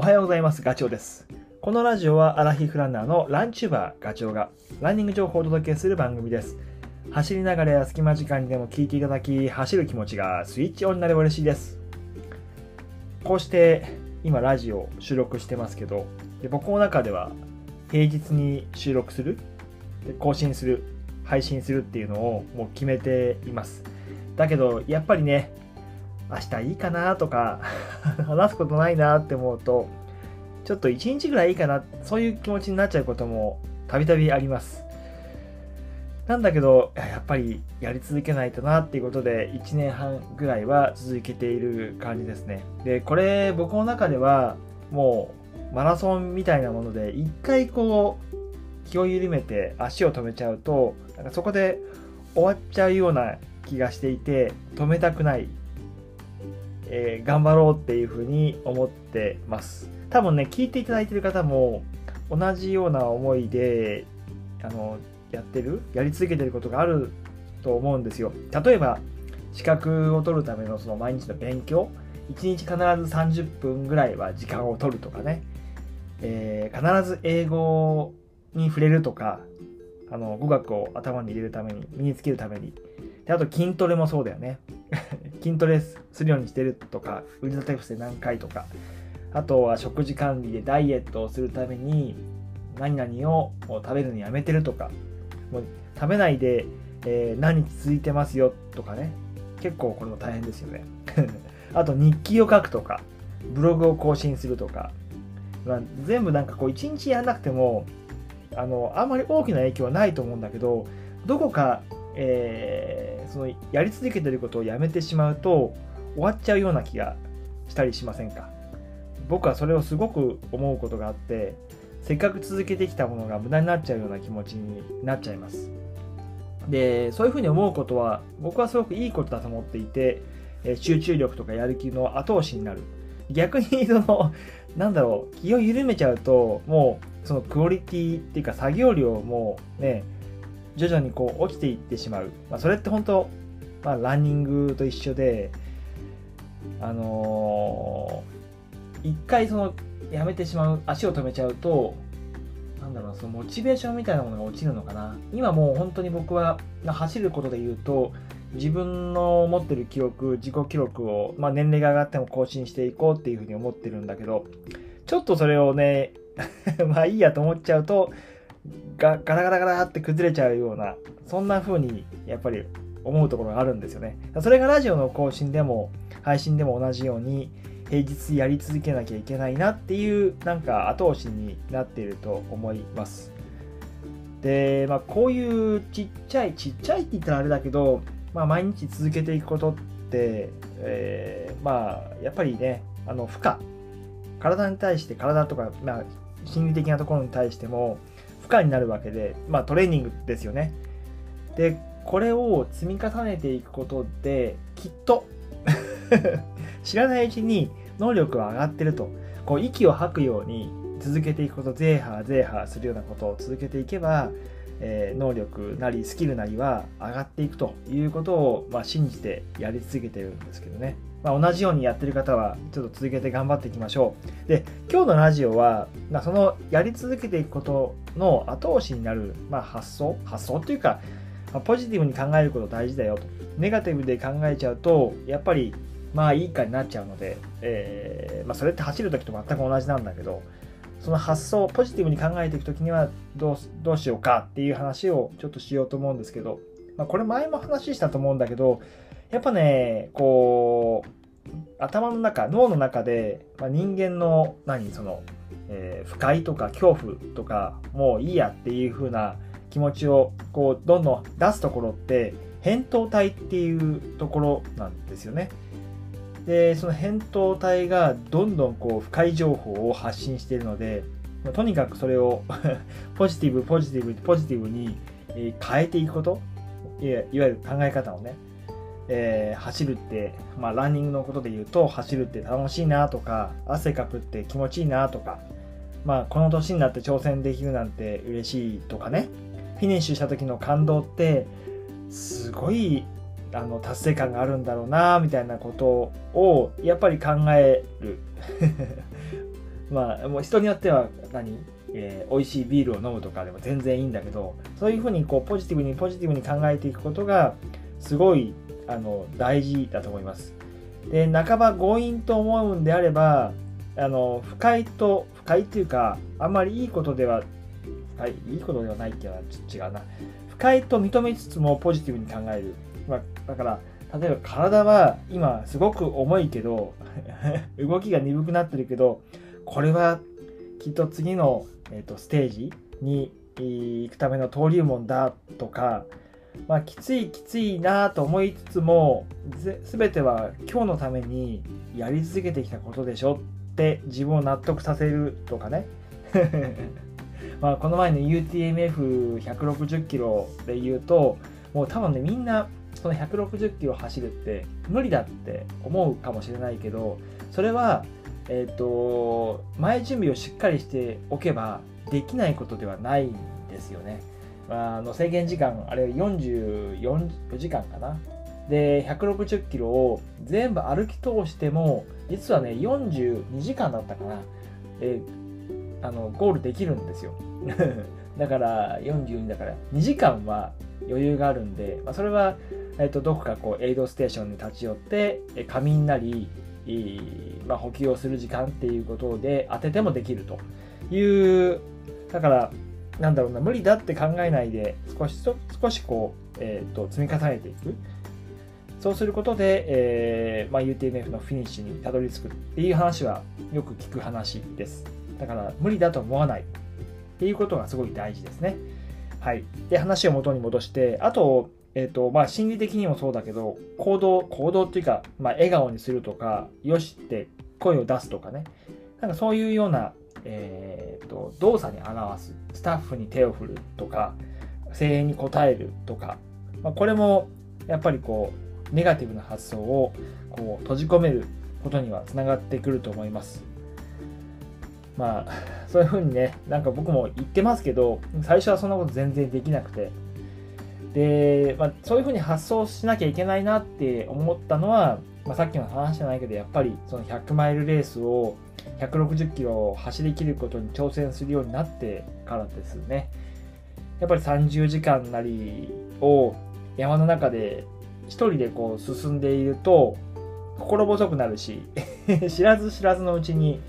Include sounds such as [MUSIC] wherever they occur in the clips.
おはようございます。ガチョウです。このラジオはアラヒフランナーのランチューバーガチョウがランニング情報をお届けする番組です。走りながらや隙間時間にでも聞いていただき、走る気持ちがスイッチオンになれば嬉しいです。こうして今ラジオ収録してますけど、で僕の中では平日に収録するで更新する配信するっていうのをもう決めていますだけどやっぱりね明日いいかなとか [LAUGHS] 話すことないなって思うとちょっと一日ぐらいいいかなそういう気持ちになっちゃうこともたびたびあります。なんだけどやっぱりやり続けないとなっていうことで1年半ぐらいは続けている感じですね。でこれ僕の中ではもうマラソンみたいなもので一回こう気を緩めて足を止めちゃうとなんかそこで終わっちゃうような気がしていて止めたくない、えー、頑張ろうっていうふうに思ってます多分ね聞いていただいてる方も同じような思いであのやってるやり続けてることがあると思うんですよ例えば資格を取るためのその毎日の勉強1日必ず30分ぐらいは時間を取るとかね、えー、必ず英語に触れるとか、あの、語学を頭に入れるために、身につけるために。で、あと筋トレもそうだよね。[LAUGHS] 筋トレするようにしてるとか、腕立て伏せ何回とか。あとは食事管理でダイエットをするために、何々を食べるのやめてるとか、もう食べないで、えー、何日続いてますよとかね。結構これも大変ですよね。[LAUGHS] あと日記を書くとか、ブログを更新するとか、まあ、全部なんかこう一日やんなくてもあのあんまり大きな影響はないと思うんだけどどこか、えー、そのやり続けてることをやめてしまうと終わっちゃうような気がしたりしませんか？僕はそれをすごく思うことがあってせっかく続けてきたものが無駄になっちゃうような気持ちになっちゃいます。でそういうふうに思うことは僕はすごくいいことだと思っていて集中力とかやる気の後押しになる。逆にそのなんだろう気を緩めちゃうともうそのクオリティっていうか作業量もね徐々にこう落ちていってしまう、まあ、それって本当、まあ、ランニングと一緒であのー、一回そのやめてしまう足を止めちゃうとなんだろうそのモチベーションみたいなものが落ちるのかな。今もう本当に僕は走ることで言うと自分の持ってる記録自己記録を、まあ、年齢が上がっても更新していこうっていうふうに思ってるんだけどちょっとそれをね [LAUGHS] まあいいやと思っちゃうとガガラガラガラって崩れちゃうようなそんな風にやっぱり思うところがあるんですよね。それがラジオの更新でも配信でも同じように平日やり続けなきゃいけないなっていうなんか後押しになっていると思います。で、まあ、こういうちっちゃいちっちゃいって言ったらあれだけど、まあ、毎日続けていくことって、えー、まあやっぱりねあの負荷。体に対して体とか、まあ、心理的なところに対しても負荷になるわけで、まあ、トレーニングですよね。でこれを積み重ねていくことできっと [LAUGHS] 知らないうちに能力は上がってるとこう息を吐くように続けていくことゼーハーゼーハーするようなことを続けていけば、え、能力なりスキルなりは上がっていくということを、ま、信じてやり続けてるんですけどね。まあ、同じようにやってる方はちょっと続けて頑張っていきましょう。で、今日のラジオは、まあ、そのやり続けていくことの後押しになる、まあ、発想発想っていうか、ま、ポジティブに考えること大事だよと。ネガティブで考えちゃうと、やっぱりまあいいかになっちゃうので、えー、ま、それって走るときと全く同じなんだけど、その発想を、ポジティブに考えていくときにはどうどうしようかっていう話をちょっとしようと思うんですけど、まあ、これ前も話したと思うんだけど、やっぱね、こう、頭の中、脳の中で、まあ、人間の、何、その、えー、不快とか恐怖とか、もういいやっていう風な気持ちを、こう、どんどん出すところって、扁桃体っていうところなんですよね。で、その扁桃体がどんどんこう、不快情報を発信しているので、とにかくそれを [LAUGHS] ポジティブ、ポジティブ、ポジティブに変えていくこと、いわゆる考え方をね、えー、走るって、まあ、ランニングのことで言うと、走るって楽しいなとか、汗かくって気持ちいいなとか、まあ、この年になって挑戦できるなんて嬉しいとかね、フィニッシュした時の感動って、すごいあの達成感があるんだろうなみたいなことをやっぱり考える。[LAUGHS] まあ、もう人によっては何、えー、美味しいビールを飲むとかでも全然いいんだけどそういうふうにこうポジティブにポジティブに考えていくことがすごいあの大事だと思います。で半ば強引と思うんであればあの不快と不快っていうかあんまりいいことでは不快いいことではないっていうのはちょっと違うな。不快と認めつつもポジティブに考える、まあ、だから例えば体は今すごく重いけど [LAUGHS] 動きが鈍くなってるけどこれはきっと次の、えーと、ステージに行くための登竜門だとか、まあ、きついきついなと思いつつも全ては今日のためにやり続けてきたことでしょって自分を納得させるとかね。[LAUGHS] まあこの前の UTMF160 キロで言うともう多分ねみんなその160キロ走るって無理だって思うかもしれないけどそれはえ、ー、と前準備をしっかりしておけばできないことではないんですよね。あ、の制限時間あれ44時間かな。で160キロを全部歩き通しても実はね42時間だったかな。えー、あのゴールできるんですよ。[LAUGHS] だから42だから2時間は余裕があるんで、まあ、それは、えー、とどこかこうエイドステーションに立ち寄って仮眠なり、まあ、補給をする時間っていうことで当ててもできるというだからなんだろうな無理だって考えないで少し少しこう、えー、と積み重ねていく。そうすることで、えーまあ、UTMF のフィニッシュにたどり着くっていう話はよく聞く話です。だから無理だと思わないっていうことがすごい大事ですね。はい。で、話を元に戻して、あと、えっ、と、まあ、心理的にもそうだけど、行動、行動っていうか、まあ、笑顔にするとか、よしって声を出すとかね。なんかそういうような、えっ、ー、と、動作に表す。スタッフに手を振るとか、声援に応えるとか、まあ、これも、やっぱりこう、ネガティブな発想を、こう、閉じ込めることにはつながってくると思います。まあ、そういうふうにね、なんか僕も言ってますけど、最初はそんなこと全然できなくて、で、まあ、そういうふうに発想しなきゃいけないなって思ったのは、まあ、さっきの話じゃないけど、やっぱりその100マイルレースを160キロ走りきることに挑戦するようになってからですね。やっぱり30時間なりを山の中で一人でこう進んでいると心細くなるし [LAUGHS] 知らず知らずのうちに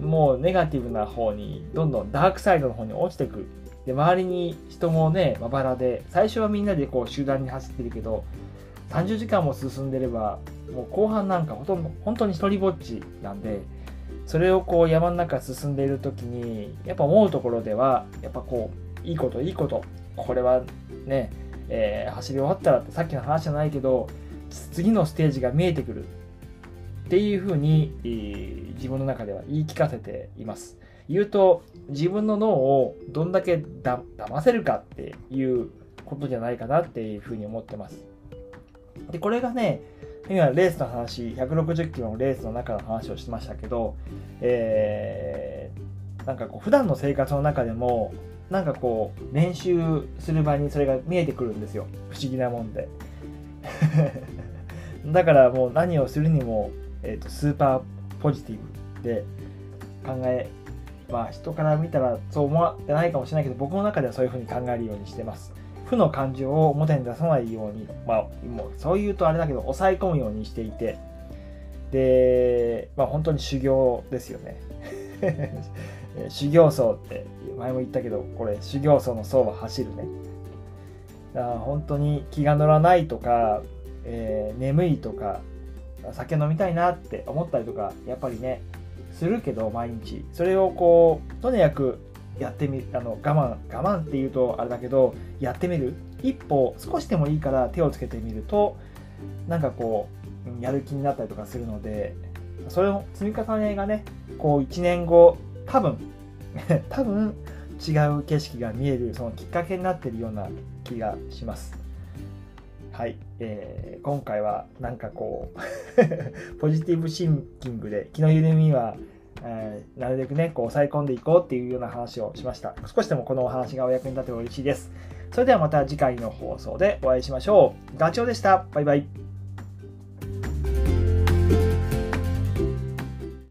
もうネガティブな方にどんどんダークサイドの方に落ちていくで周りに人もねまばらで最初はみんなでこう集団に走ってるけど30時間も進んでればもう後半なんかほとんど本当に一人ぼっちなんでそれをこう山の中進んでいる時にやっぱ思うところではやっぱこういいこといいことこれはね、えー、走り終わったらってさっきの話じゃないけど次のステージが見えてくるっていうふうに、えー、自分の中では言い聞かせています。言うと自分の脳をどんだけだ騙せるかっていうことじゃないかなっていうふうに思ってます。で、これがね、今レースの話、160キロのレースの中の話をしてましたけど、えー、なんかこう普段の生活の中でも、なんかこう練習する場にそれが見えてくるんですよ。不思議なもんで。[LAUGHS] だからもう何をするにもえーと、スーパーポジティブで考えまあ人から見たらそう思ってないかもしれないけど僕の中ではそういうふうに考えるようにしてます。負の感情を表に出さないようにまあもうそう言うとあれだけど抑え込むようにしていて。でまあ本当に修行ですよね。[LAUGHS] 修行僧って前も言ったけどこれ修行僧の僧は走るね。だから本当に気が乗らないとか、えー、眠いとか酒飲みたいなって思ったりとかやっぱりねするけど毎日それをこうとにかくやってみあの我慢我慢っていうとあれだけどやってみる一歩少しでもいいから手をつけてみるとなんかこうやる気になったりとかするのでそれの積み重ねがねこう1年後多分 [LAUGHS] 多分違う景色が見えるそのきっかけになってるような気がします。はい、えー、今回はなんかこう [LAUGHS] ポジティブシンキングで気の緩みは、えー、なるべくねこう抑え込んでいこうっていうような話をしました。少しでもこのお話がお役に立てば嬉しいです。それではまた次回の放送でお会いしましょう。ガチョウでした。バイバイ。